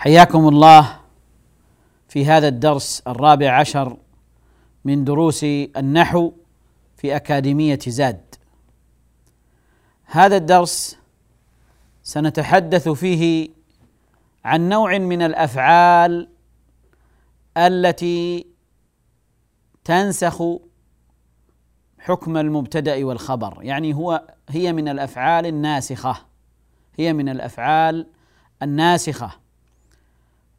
حياكم الله في هذا الدرس الرابع عشر من دروس النحو في أكاديمية زاد. هذا الدرس سنتحدث فيه عن نوع من الأفعال التي تنسخ حكم المبتدأ والخبر. يعني هو هي من الأفعال الناسخة. هي من الأفعال الناسخة.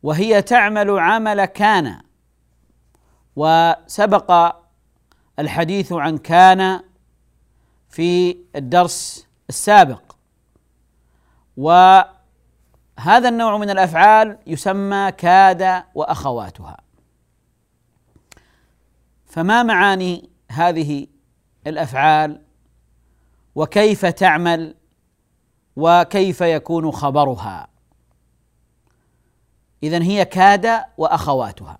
وهي تعمل عمل كان. وسبق الحديث عن كان في الدرس السابق. وهذا النوع من الأفعال يسمى كاد وأخواتها. فما معاني هذه الأفعال؟ وكيف تعمل؟ وكيف يكون خبرها؟ اذا هي كاد وأخواتها.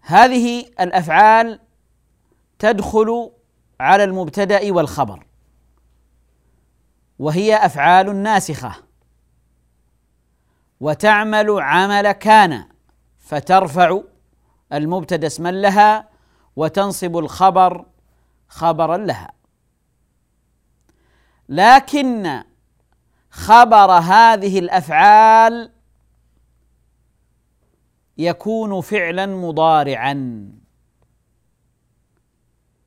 هذه الأفعال تدخل على المبتدأ والخبر. وهي أفعال ناسخة. وتعمل عمل كان فترفع المبتدأ اسما لها وتنصب الخبر خبرا لها. لكن خبر هذه الأفعال يكون فعلا مضارعا.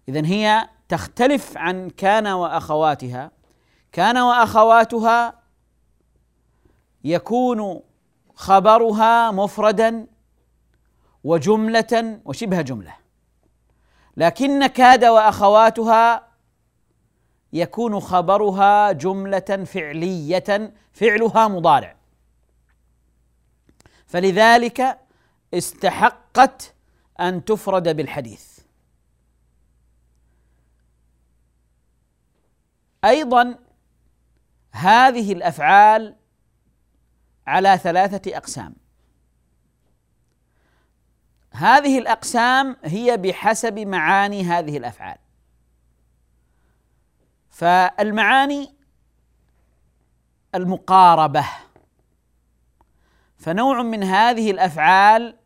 اذا هي تختلف عن كان وأخواتها. كان وأخواتها يكون خبرها مفردا وجملة وشبه جملة. لكن كاد وأخواتها يكون خبرها جملة فعلية فعلها مضارع. فلذلك استحقت أن تفرد بالحديث. أيضا هذه الأفعال على ثلاثة أقسام. هذه الأقسام هي بحسب معاني هذه الأفعال. فالمعاني المقاربة. فنوع من هذه الأفعال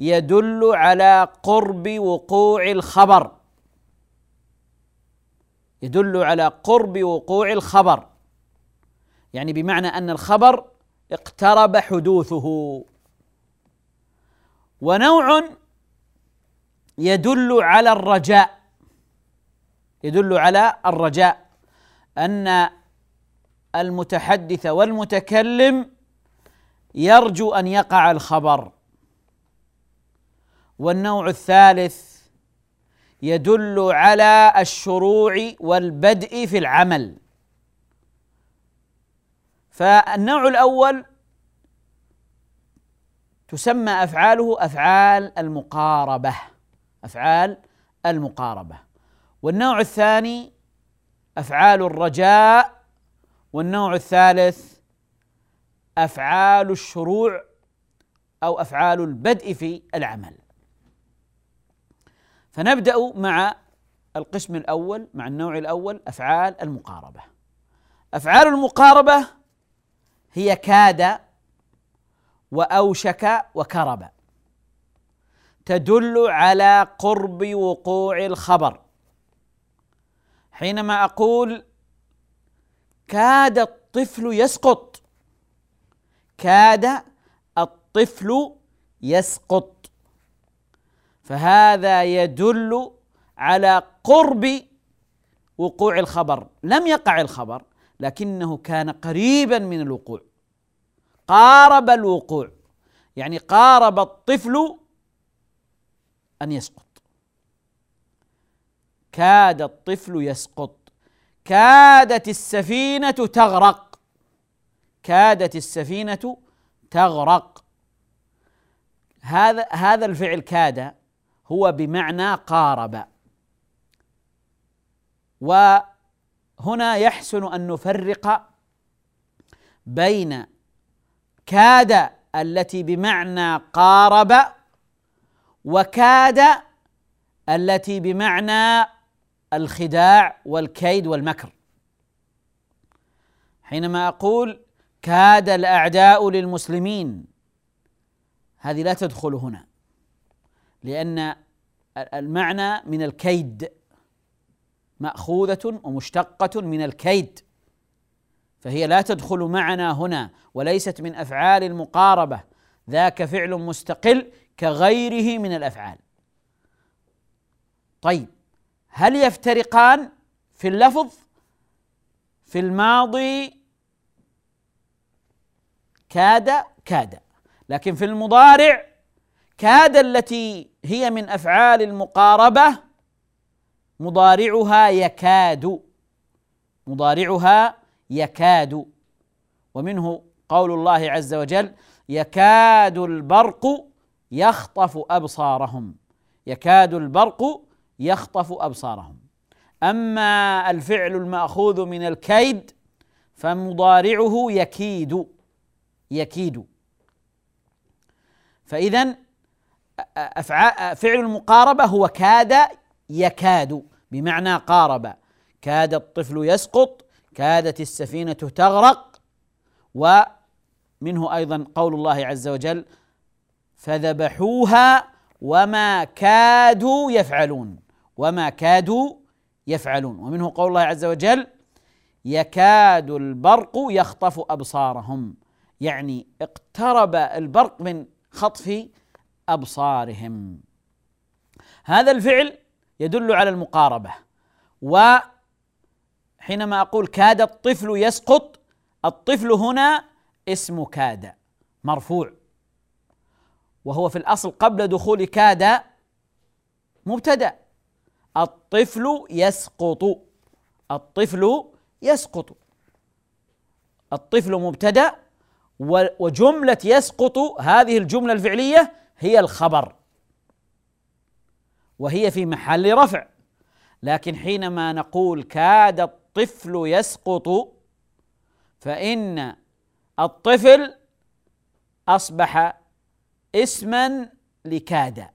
يدل على قرب وقوع الخبر. يدل على قرب وقوع الخبر. يعني بمعنى أن الخبر اقترب حدوثه. ونوع يدل على الرجاء. يدل على الرجاء. أن المتحدث والمتكلم يرجو أن يقع الخبر. والنوع الثالث يدل على الشروع والبدء في العمل. فالنوع الأول تسمى أفعاله أفعال المقاربة أفعال المقاربة. والنوع الثاني أفعال الرجاء والنوع الثالث أفعال الشروع أو أفعال البدء في العمل. فنبدأ مع القسم الأول مع النوع الأول أفعال المقاربة. أفعال المقاربة هي كاد وأوشك وكرب. تدل على قرب وقوع الخبر. حينما أقول كاد الطفل يسقط كاد الطفل يسقط. فهذا يدل على قرب وقوع الخبر. لم يقع الخبر لكنه كان قريبا من الوقوع. قارب الوقوع يعني قارب الطفل أن يسقط. كاد الطفل يسقط. كادت السفينة تغرق. كادت السفينة تغرق. هذا هذا الفعل كاد هو بمعنى قارب. وهنا يحسن أن نفرق بين كاد التي بمعنى قارب وكاد التي بمعنى الخداع والكيد والمكر. حينما أقول كاد الأعداء للمسلمين هذه لا تدخل هنا. لأن المعنى من الكيد. مأخوذة ومشتقة من الكيد. فهي لا تدخل معنا هنا وليست من أفعال المقاربة. ذاك فعل مستقل كغيره من الأفعال. طيب هل يفترقان في اللفظ؟ في الماضي كاد كاد. لكن في المضارع كاد التي هي من أفعال المقاربة مضارعها يكاد مضارعها يكاد. ومنه قول الله عز وجل يكاد البرق يخطف أبصارهم. يكاد البرق يخطف أبصارهم. أما الفعل المأخوذ من الكيد فمضارعه يكيد يكيد. فاذا فعل المقاربة هو كاد يكاد بمعنى قارب. كاد الطفل يسقط كادت السفينة تغرق ومنه أيضا قول الله عز وجل فذبحوها وما كادوا يفعلون وما كادوا يفعلون. ومنه قول الله عز وجل يكاد البرق يخطف أبصارهم. يعني اقترب البرق من خطف أبصارهم. هذا الفعل يدل على المقاربة. وحينما أقول كاد الطفل يسقط الطفل هنا اسم كاد مرفوع. وهو في الأصل قبل دخول كاد مبتدأ. الطفل يسقط الطفل يسقط. الطفل مبتدأ وجملة يسقط هذه الجملة الفعلية هي الخبر. وهي في محل رفع. لكن حينما نقول كاد الطفل يسقط فإن الطفل أصبح اسما لكاد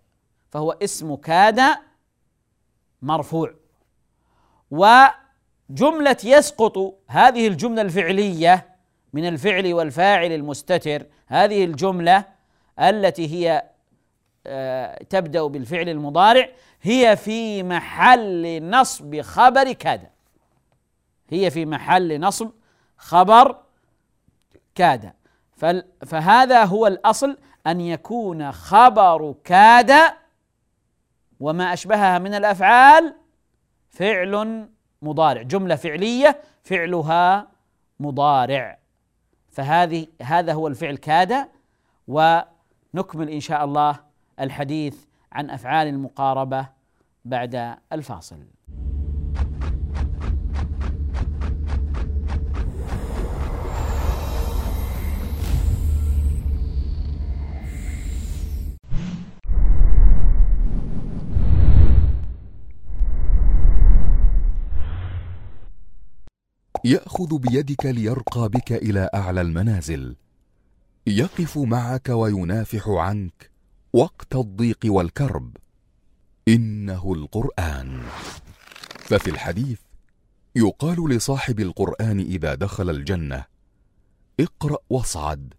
فهو اسم كاد مرفوع. وجملة يسقط هذه الجملة الفعلية من الفعل والفاعل المستتر هذه الجملة التي هي آه، تبدأ بالفعل المضارع هي في محل نصب خبر كاد هي في محل نصب خبر كاد فهذا هو الأصل أن يكون خبر كاد وما أشبهها من الأفعال فعل مضارع. جملة فعلية فعلها مضارع. فهذه هذا هو الفعل كاد ونكمل إن شاء الله الحديث عن أفعال المقاربة بعد الفاصل. يأخذ بيدك ليرقى بك إلى أعلى المنازل. يقف معك وينافح عنك. وقت الضيق والكرب إنه القرآن. ففي الحديث يقال لصاحب القرآن إذا دخل الجنة اقرأ واصعد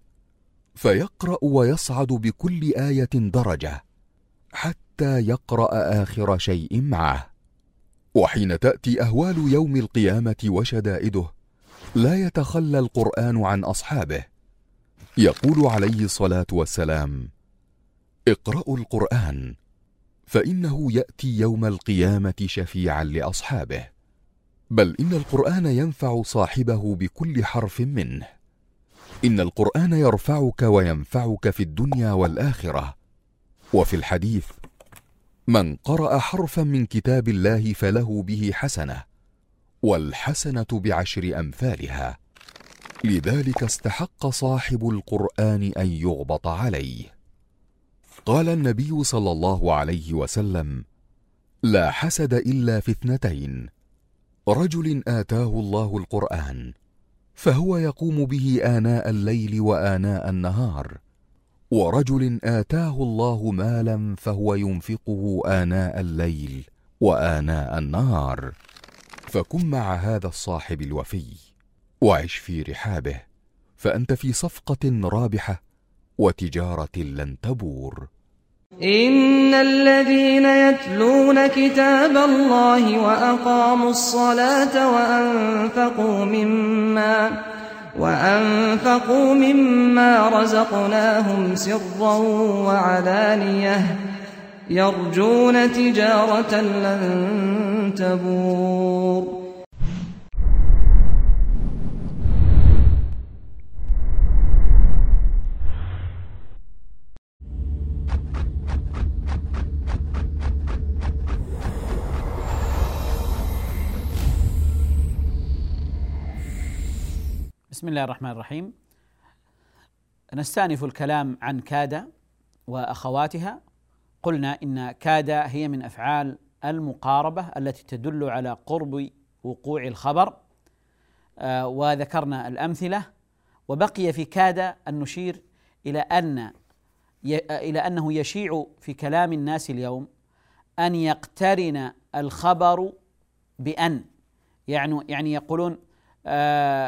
فيقرأ ويصعد بكل آية درجة حتى يقرأ آخر شيء معه. وحين تأتي أهوال يوم القيامة وشدائده لا يتخلى القرآن عن أصحابه. يقول عليه الصلاة والسلام اقرأوا القرآن فإنه يأتي يوم القيامة شفيعا لأصحابه. بل إن القرآن ينفع صاحبه بكل حرف منه. إن القرآن يرفعك وينفعك في الدنيا والآخرة. وفي الحديث من قرأ حرفا من كتاب الله فله به حسنة والحسنة بعشر أمثالها. لذلك استحق صاحب القرآن أن يغبط عليه. قال النبي صلى الله عليه وسلم لا حسد إلا في اثنتين رجل آتاه الله القرآن فهو يقوم به آناء الليل وآناء النهار ورجل آتاه الله مالا فهو ينفقه آناء الليل وآناء النهار فكن مع هذا الصاحب الوفي وعش في رحابه فأنت في صفقة رابحة وتجارة لن تبور. إن الذين يتلون كتاب الله وأقاموا الصلاة وأنفقوا مما وأنفقوا مما رزقناهم سرا وعلانية يرجون تجارة لن تبور بسم الله الرحمن الرحيم. نستأنف الكلام عن كاد وأخواتها. قلنا إن كاد هي من أفعال المقاربة التي تدل على قرب وقوع الخبر. آه، وذكرنا الأمثلة. وبقي في كاد أن نشير إلى أن إلى أنه يشيع في كلام الناس اليوم أن يقترن الخبر بأن. يعني يعني يقولون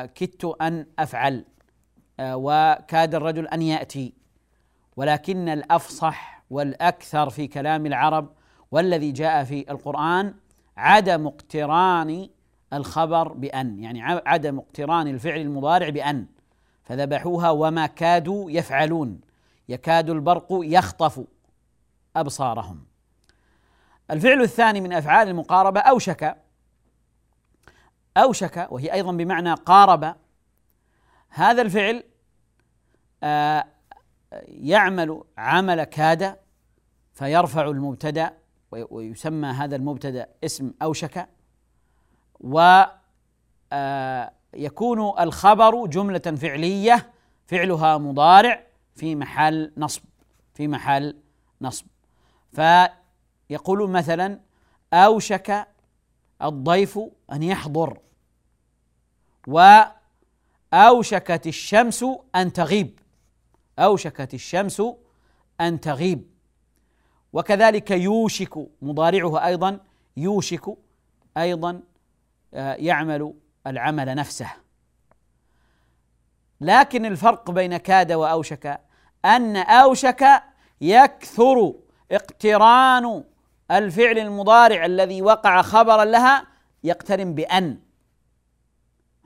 كدت أن أفعل. آه، وكاد الرجل أن يأتي. ولكن الأفصح والأكثر في كلام العرب والذي جاء في القرآن عدم اقتران الخبر بأن. يعني عدم اقتران الفعل المضارع بأن. فذبحوها وما كادوا يفعلون. يكاد البرق يخطف أبصارهم. الفعل الثاني من أفعال المقاربة أوشك. أوشك وهي أيضا بمعنى قارب. هذا الفعل آه، يعمل عمل كاد فيرفع المبتدأ ويسمى هذا المبتدأ اسم أوشك. ويكون آه، الخبر جملة فعلية فعلها مضارع في محل نصب في محل نصب. فيقول مثلا أوشك الضيف أن يحضر. وأوشكت الشمس أن تغيب. أوشكت الشمس أن تغيب. وكذلك يوشك مضارعها أيضا يوشك أيضا آه، يعمل العمل نفسه. لكن الفرق بين كاد وأوشك أن أوشك يكثر اقتران الفعل المضارع الذي وقع خبرا لها يقترن بأن.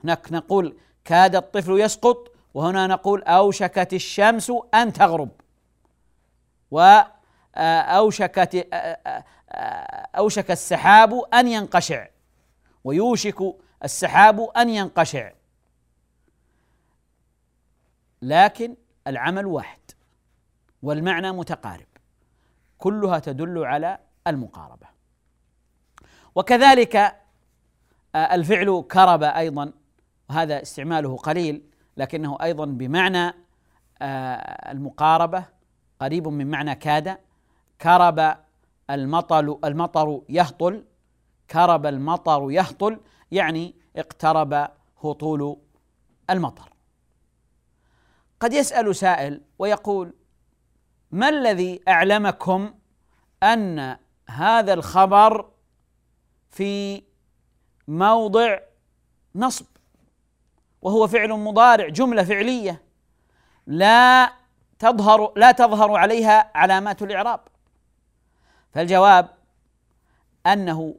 هناك نقول كاد الطفل يسقط وهنا نقول أوشكت الشمس أن تغرب. وأوشكت أوشك السحاب أن ينقشع. ويوشك السحاب أن ينقشع. لكن العمل واحد والمعنى متقارب. كلها تدل على المقاربة. وكذلك آه، الفعل كرب أيضا. وهذا استعماله قليل لكنه أيضا بمعنى آه، المقاربة قريب من معنى كاد كرب المطل المطر يهطل كرب المطر يهطل يعني اقترب هطول المطر. قد يسأل سائل ويقول ما الذي أعلمكم أن هذا الخبر في موضع نصب؟ وهو فعل مضارع جملة فعلية. لا تظهر لا تظهر عليها علامات الإعراب. فالجواب أنه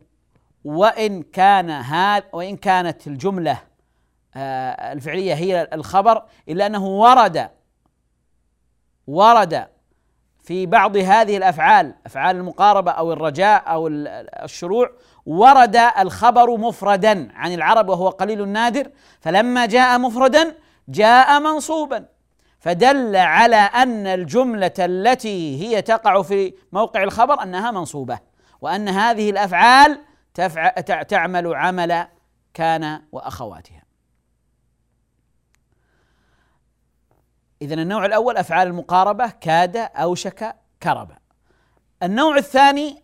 وإن كان هذا وإن كانت الجملة آه، الفعلية هي الخبر إلا أنه ورد ورد في بعض هذه الأفعال أفعال المقاربة أو الرجاء أو الشروع ورد الخبر مفردا عن العرب وهو قليل نادر فلما جاء مفردا جاء منصوبا. فدل على أن الجملة التي هي تقع في موقع الخبر أنها منصوبة وأن هذه الأفعال تعمل عمل كان وأخواتها. إذا النوع الأول أفعال المقاربة كاد أوشك كرب. النوع الثاني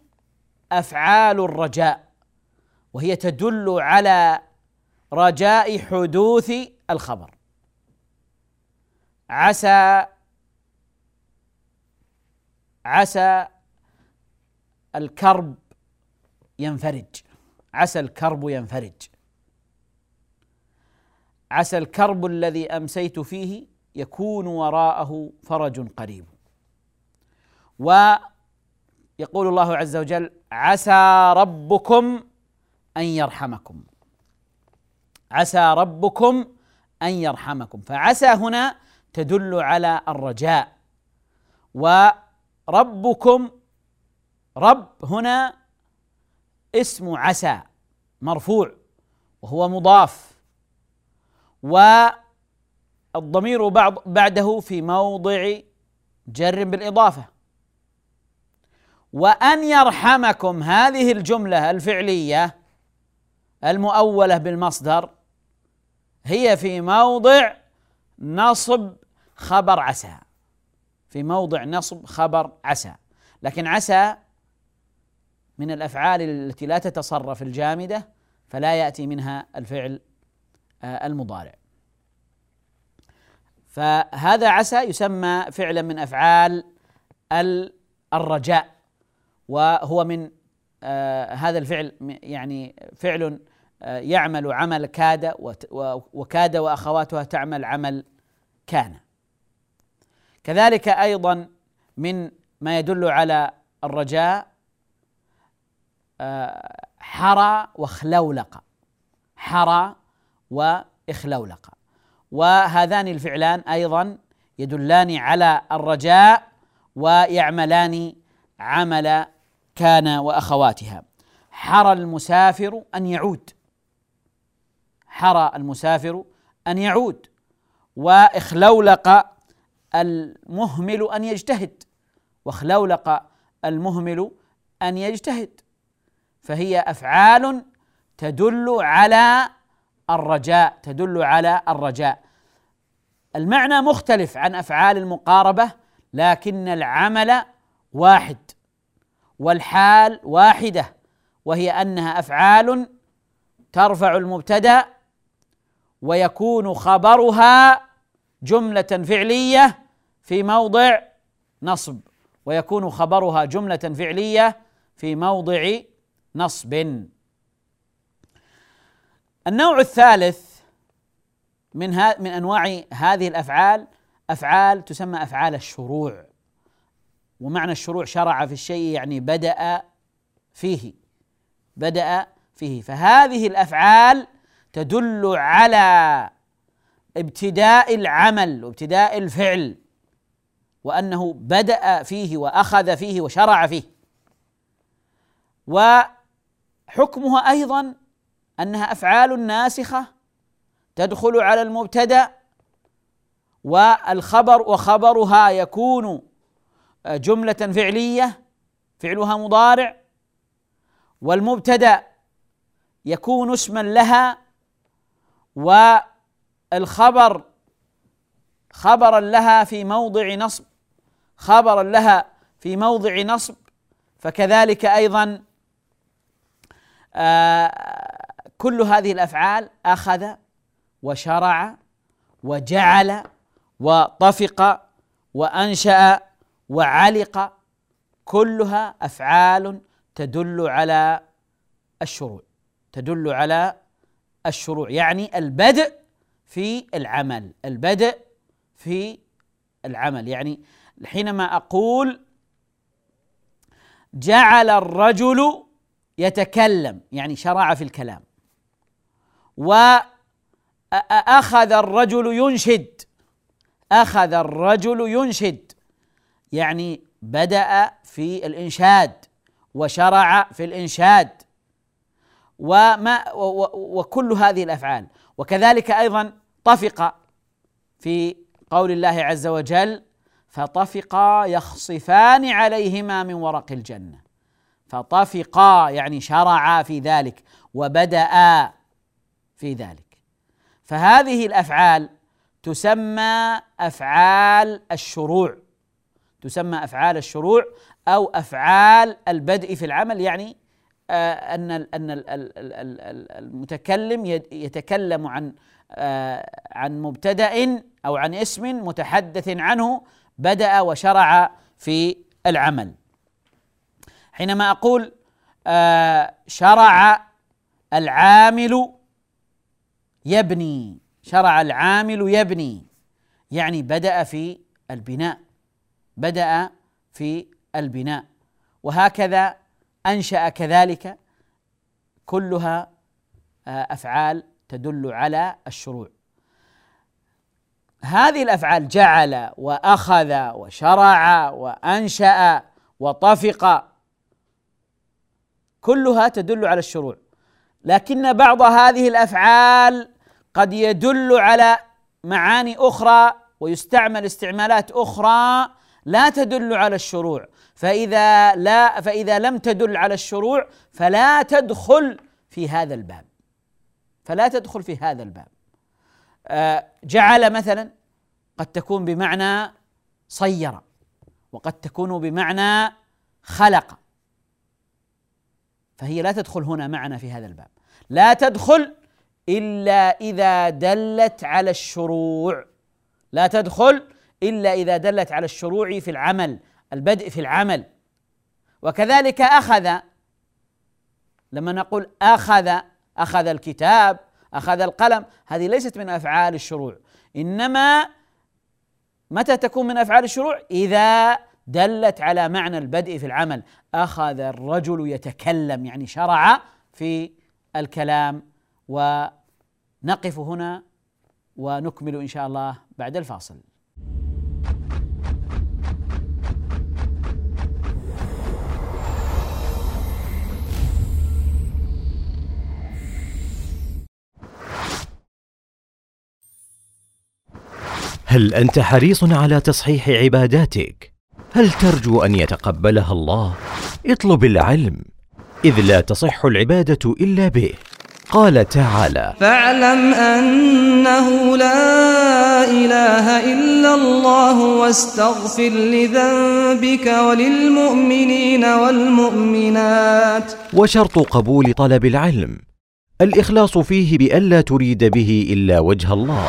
أفعال الرجاء وهي تدل على رجاء حدوث الخبر. عسى عسى الكرب ينفرج. عسى الكرب ينفرج. عسى الكرب الذي أمسيت فيه يكون وراءه فرج قريب. ويقول الله عز وجل عسى ربكم أن يرحمكم. عسى ربكم أن يرحمكم. فعسى هنا تدل على الرجاء. وربكم رب هنا اسم عسى مرفوع وهو مضاف. و الضمير بعض بعده في موضع جر بالإضافة. وأن يرحمكم هذه الجملة الفعلية المؤولة بالمصدر هي في موضع نصب خبر عسى. في موضع نصب خبر عسى. لكن عسى من الأفعال التي لا تتصرف الجامدة فلا يأتي منها الفعل آه، المضارع. فهذا عسى يسمى فعلا من أفعال الرجاء وهو من آه هذا الفعل يعني فعل آه يعمل عمل كاد وكاد وأخواتها تعمل عمل كان. كذلك أيضا من ما يدل على الرجاء آه حرى وخلولق حرى وإخلولق. وهذان الفعلان أيضا يدلان على الرجاء ويعملان عمل كان وأخواتها. حرى المسافر أن يعود. حرى المسافر أن يعود. وإخلولق المهمل أن يجتهد. واخلولق المهمل أن يجتهد. فهي أفعال تدل على الرجاء تدل على الرجاء. المعنى مختلف عن أفعال المقاربة لكن العمل واحد والحال واحدة وهي أنها أفعال ترفع المبتدأ ويكون خبرها جملة فعلية في موضع نصب ويكون خبرها جملة فعلية في موضع نصب. النوع الثالث من من أنواع هذه الأفعال أفعال تسمى أفعال الشروع. ومعنى الشروع شرع في الشيء يعني بدأ فيه بدأ فيه. فهذه الأفعال تدل على ابتداء العمل وابتداء الفعل وأنه بدأ فيه وأخذ فيه وشرع فيه. وحكمها أيضا أنها أفعال ناسخة تدخل على المبتدأ والخبر وخبرها يكون جملة فعلية فعلها مضارع والمبتدأ يكون اسما لها والخبر خبرا لها في موضع نصب خبرا لها في موضع نصب فكذلك أيضا آه كل هذه الأفعال أخذ وشرع وجعل وطفق وأنشأ وعلق كلها أفعال تدل على الشروع تدل على الشروع يعني البدء في العمل البدء في العمل. يعني حينما أقول جعل الرجل يتكلم يعني شرع في الكلام وأخذ الرجل ينشد. أخذ الرجل ينشد. يعني بدأ في الإنشاد وشرع في الإنشاد. وما وكل هذه الأفعال. وكذلك أيضا طفق في قول الله عز وجل فطفقا يخصفان عليهما من ورق الجنة. فطفقا يعني شرعا في ذلك. وبدأ في ذلك. فهذه الأفعال تسمى أفعال الشروع. تسمى أفعال الشروع أو أفعال البدء في العمل يعني آه، أن أن المتكلم يتكلم عن آه، عن مبتدأ أو عن اسم متحدث عنه بدأ وشرع في العمل. حينما أقول آه، شرع العامل يبني شرع العامل يبني. يعني بدأ في البناء بدأ في البناء. وهكذا أنشأ كذلك كلها آه، أفعال تدل على الشروع. هذه الأفعال جعل وأخذ وشرع وأنشأ وطفق كلها تدل على الشروع. لكن بعض هذه الأفعال قد يدل على معاني أخرى ويستعمل استعمالات أخرى لا تدل على الشروع. فإذا لا فإذا لم تدل على الشروع فلا تدخل في هذا الباب. فلا تدخل في هذا الباب. آه، جعل مثلا قد تكون بمعنى صير وقد تكون بمعنى خلق. فهي لا تدخل هنا معنا في هذا الباب. لا تدخل إلا إذا دلت على الشروع. لا تدخل إلا إذا دلت على الشروع في العمل البدء في العمل. وكذلك أخذ لما نقول أخذ أخذ الكتاب أخذ القلم هذه ليست من أفعال الشروع. إنما متى تكون من أفعال الشروع؟ إذا دلت على معنى البدء في العمل. أخذ الرجل يتكلم يعني شرع في الكلام. ونقف هنا ونكمل إن شاء الله بعد الفاصل. هل أنت حريص على تصحيح عباداتك؟ هل ترجو أن يتقبلها الله؟ اطلب العلم إذ لا تصح العبادة إلا به. قال تعالى فاعلم أنه لا إله إلا الله واستغفر لذنبك وللمؤمنين والمؤمنات. وشرط قبول طلب العلم الإخلاص فيه بالا تريد به إلا وجه الله.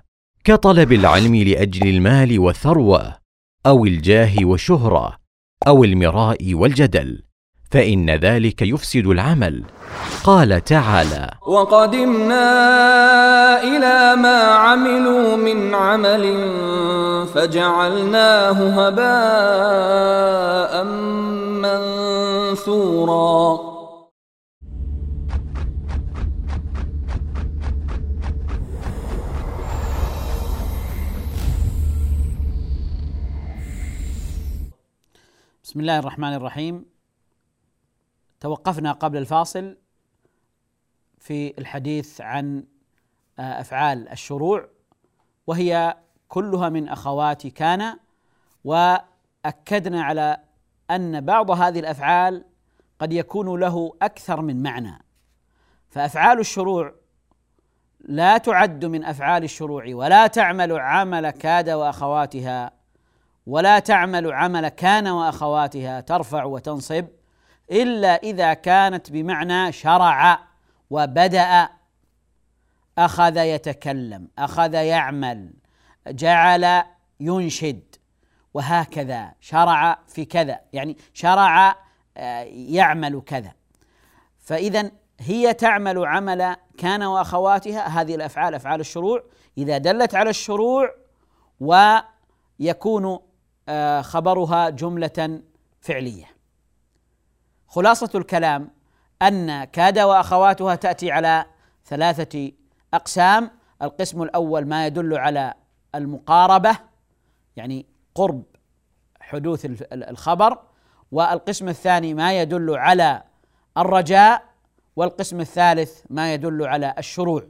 كطلب العلم لأجل المال والثروة أو الجاه والشهرة أو المراء والجدل فإن ذلك يفسد العمل. قال تعالى وقدمنا إلى ما عملوا من عمل فجعلناه هباء منثورا. بسم الله الرحمن الرحيم. توقفنا قبل الفاصل في الحديث عن آه، أفعال الشروع وهي كلها من أخوات كان وأكدنا على أن بعض هذه الأفعال قد يكون له أكثر من معنى. فأفعال الشروع لا تعد من أفعال الشروع ولا تعمل عمل كاد وأخواتها. ولا تعمل عمل كان وأخواتها ترفع وتنصب إلا إذا كانت بمعنى شرع وبدأ. أخذ يتكلم أخذ يعمل جعل ينشد وهكذا. شرع في كذا يعني شرع آه، يعمل كذا. فاذا هي تعمل عمل كان وأخواتها هذه الأفعال أفعال الشروع. إذا دلت على الشروع ويكون خبرها جملة فعلية. خلاصة الكلام أن كاد وأخواتها تأتي على ثلاثة أقسام. القسم الأول ما يدل على المقاربة يعني قرب حدوث الخبر. والقسم الثاني ما يدل على الرجاء. والقسم الثالث ما يدل على الشروع.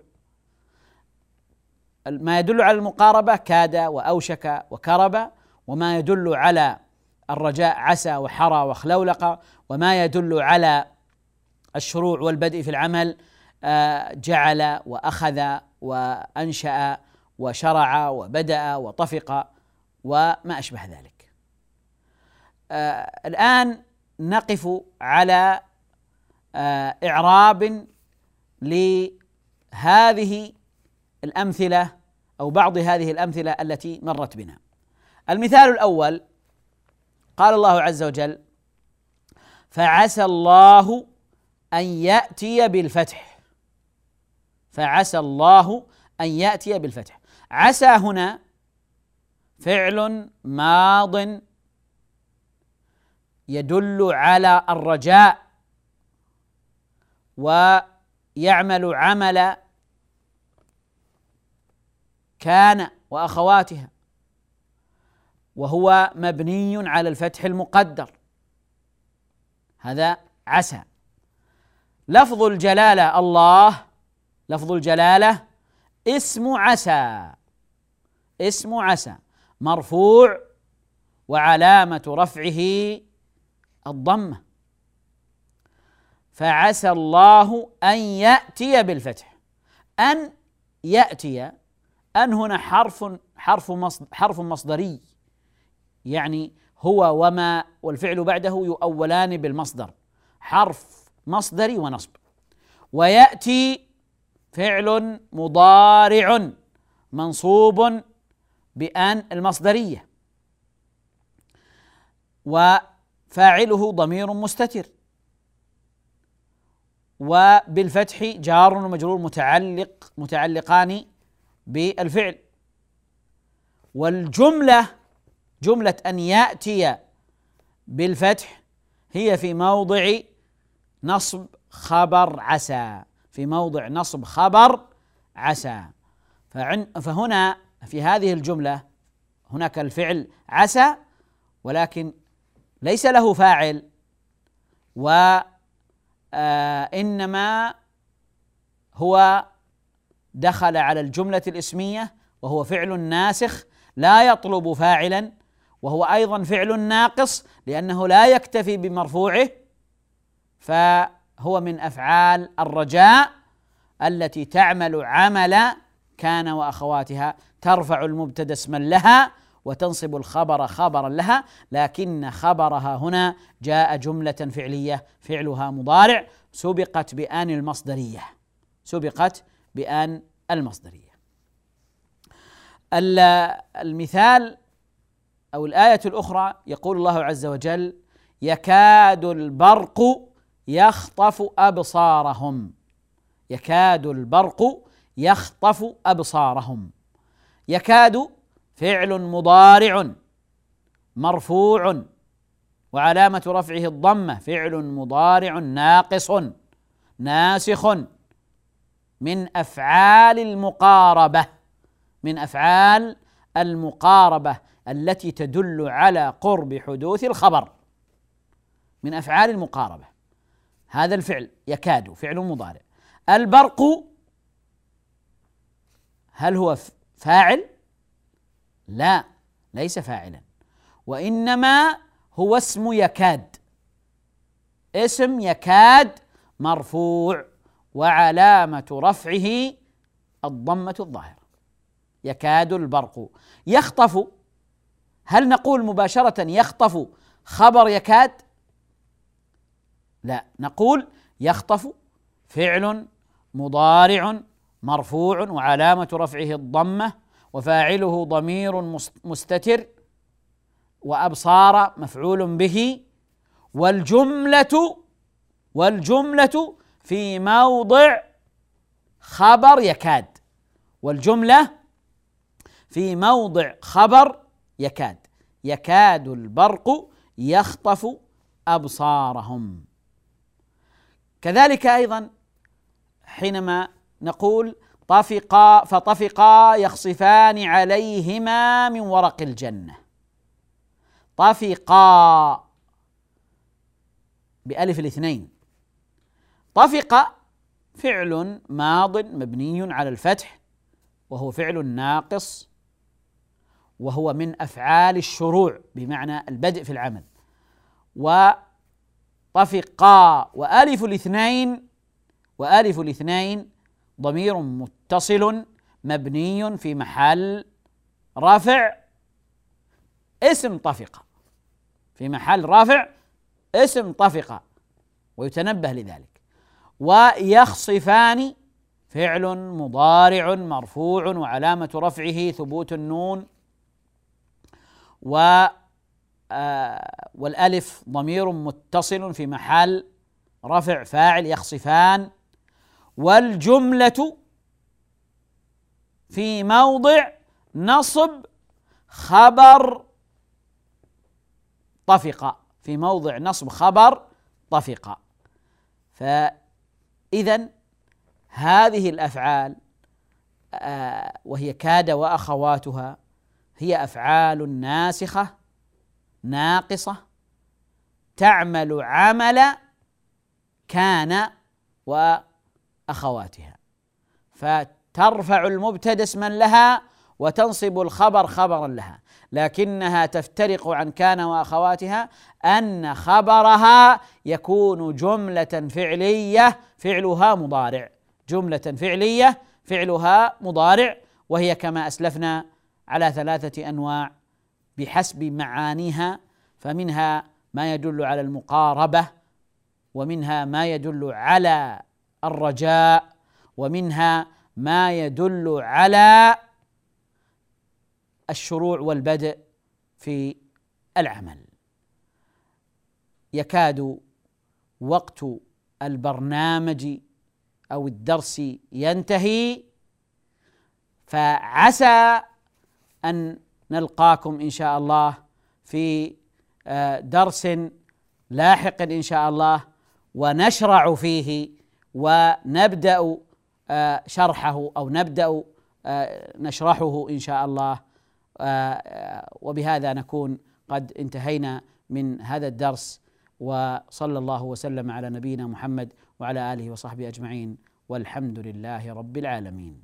ما يدل على المقاربة. كاد وأوشك وكرب. وما يدل على الرجاء عسى وحرى وخلولق وما يدل على الشروع والبدء في العمل آه، جعل وأخذ وأنشأ وشرع وبدأ وطفق وما أشبه ذلك. آه، الآن نقف على آه، إعراب لهذه الأمثلة أو بعض هذه الأمثلة التي مرت بنا. المثال الأول قال الله عز وجل فعسى الله أن يأتي بالفتح. فعسى الله أن يأتي بالفتح. عسى هنا فعل ماض يدل على الرجاء ويعمل عمل كان وأخواتها. وهو مبني على الفتح المقدر. هذا عسى. لفظ الجلالة الله لفظ الجلالة اسم عسى. اسم عسى. مرفوع وعلامة رفعه الضمة. فعسى الله أن يأتي بالفتح. أن يأتي. أن هنا حرف حرف مصدر حرف مصدري. يعني هو وما والفعل بعده يؤولان بالمصدر. حرف مصدري ونصب. ويأتي فعل مضارع منصوب بأن المصدرية. وفاعله ضمير مستتر. وبالفتح جار ومجرور متعلق متعلقان بالفعل. والجملة جملة أن يأتي بالفتح هي في موضع نصب خبر عسى. في موضع نصب خبر عسى. فهنا في هذه الجملة هناك الفعل عسى ولكن ليس له فاعل. وإنما آه، هو دخل على الجملة الإسمية وهو فعل ناسخ لا يطلب فاعلا وهو أيضا فعل ناقص لأنه لا يكتفي بمرفوعه فهو من أفعال الرجاء التي تعمل عمل كان وأخواتها ترفع المبتدأ اسما لها وتنصب الخبر خبرا لها لكن خبرها هنا جاء جملة فعلية فعلها مضارع سبقت بآن المصدرية سبقت بآن المصدرية. المثال أو الآية الأخرى يقول الله عز وجل يكاد البرق يخطف أبصارهم. يكاد البرق يخطف أبصارهم. يكاد فعل مضارع مرفوع وعلامة رفعه الضمة فعل مضارع ناقص ناسخ من أفعال المقاربة من أفعال المقاربة. التي تدل على قرب حدوث الخبر من أفعال المقاربة. هذا الفعل يكاد فعل مضارع. البرق هل هو فاعل؟ لا ليس فاعلا. وإنما هو اسم يكاد. اسم يكاد مرفوع وعلامة رفعه الضمة الظاهرة. يكاد البرق. يخطف هل نقول مباشرة يخطف خبر يكاد؟ لا نقول يخطف فعل مضارع مرفوع وعلامة رفعه الضمة وفاعله ضمير مستتر وأبصار مفعول به والجملة والجملة في موضع خبر يكاد والجملة في موضع خبر يكاد. يكاد البرق يخطف أبصارهم. كذلك أيضا حينما نقول طفقا فطفقا يخصفان عليهما من ورق الجنة. طفقا بألف الاثنين. طفق فعل ماض مبني على الفتح وهو فعل ناقص وهو من أفعال الشروع بمعنى البدء في العمل. وطفقا وألف الاثنين وألف الاثنين ضمير متصل مبني في محل رافع اسم طفق في محل رافع اسم طفق ويتنبه لذلك. ويخصفان فعل مضارع مرفوع وعلامة رفعه ثبوت النون و آه، والألف ضمير متصل في محل رفع فاعل يخصفان والجملة في موضع نصب خبر طفق في موضع نصب خبر طفق فإذا هذه الأفعال آه، وهي كاد وأخواتها هي أفعال ناسخة ناقصة تعمل عمل كان وأخواتها. فترفع المبتدا اسما لها وتنصب الخبر خبرا لها. لكنها تفترق عن كان وأخواتها أن خبرها يكون جملة فعلية فعلها مضارع. جملة فعلية فعلها مضارع وهي كما أسلفنا على ثلاثة أنواع بحسب معانيها فمنها ما يدل على المقاربة ومنها ما يدل على الرجاء ومنها ما يدل على الشروع والبدء في العمل. يكاد وقت البرنامج أو الدرس ينتهي فعسى أن نلقاكم إن شاء الله في آه، درس لاحق إن شاء الله ونشرع فيه ونبدأ آه، شرحه أو نبدأ آه، نشرحه إن شاء الله وبهذا نكون قد انتهينا من هذا الدرس وصلى الله وسلم على نبينا محمد وعلى آله وصحبه أجمعين والحمد لله رب العالمين.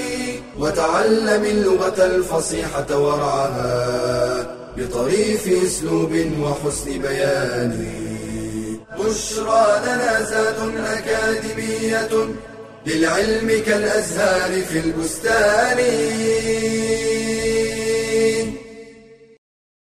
وتعلم اللغة الفصيحة ورعاها بطريف أسلوب وحسن بيان. بشرى لنا ذات أكاديمية للعلم كالأزهار في البستان.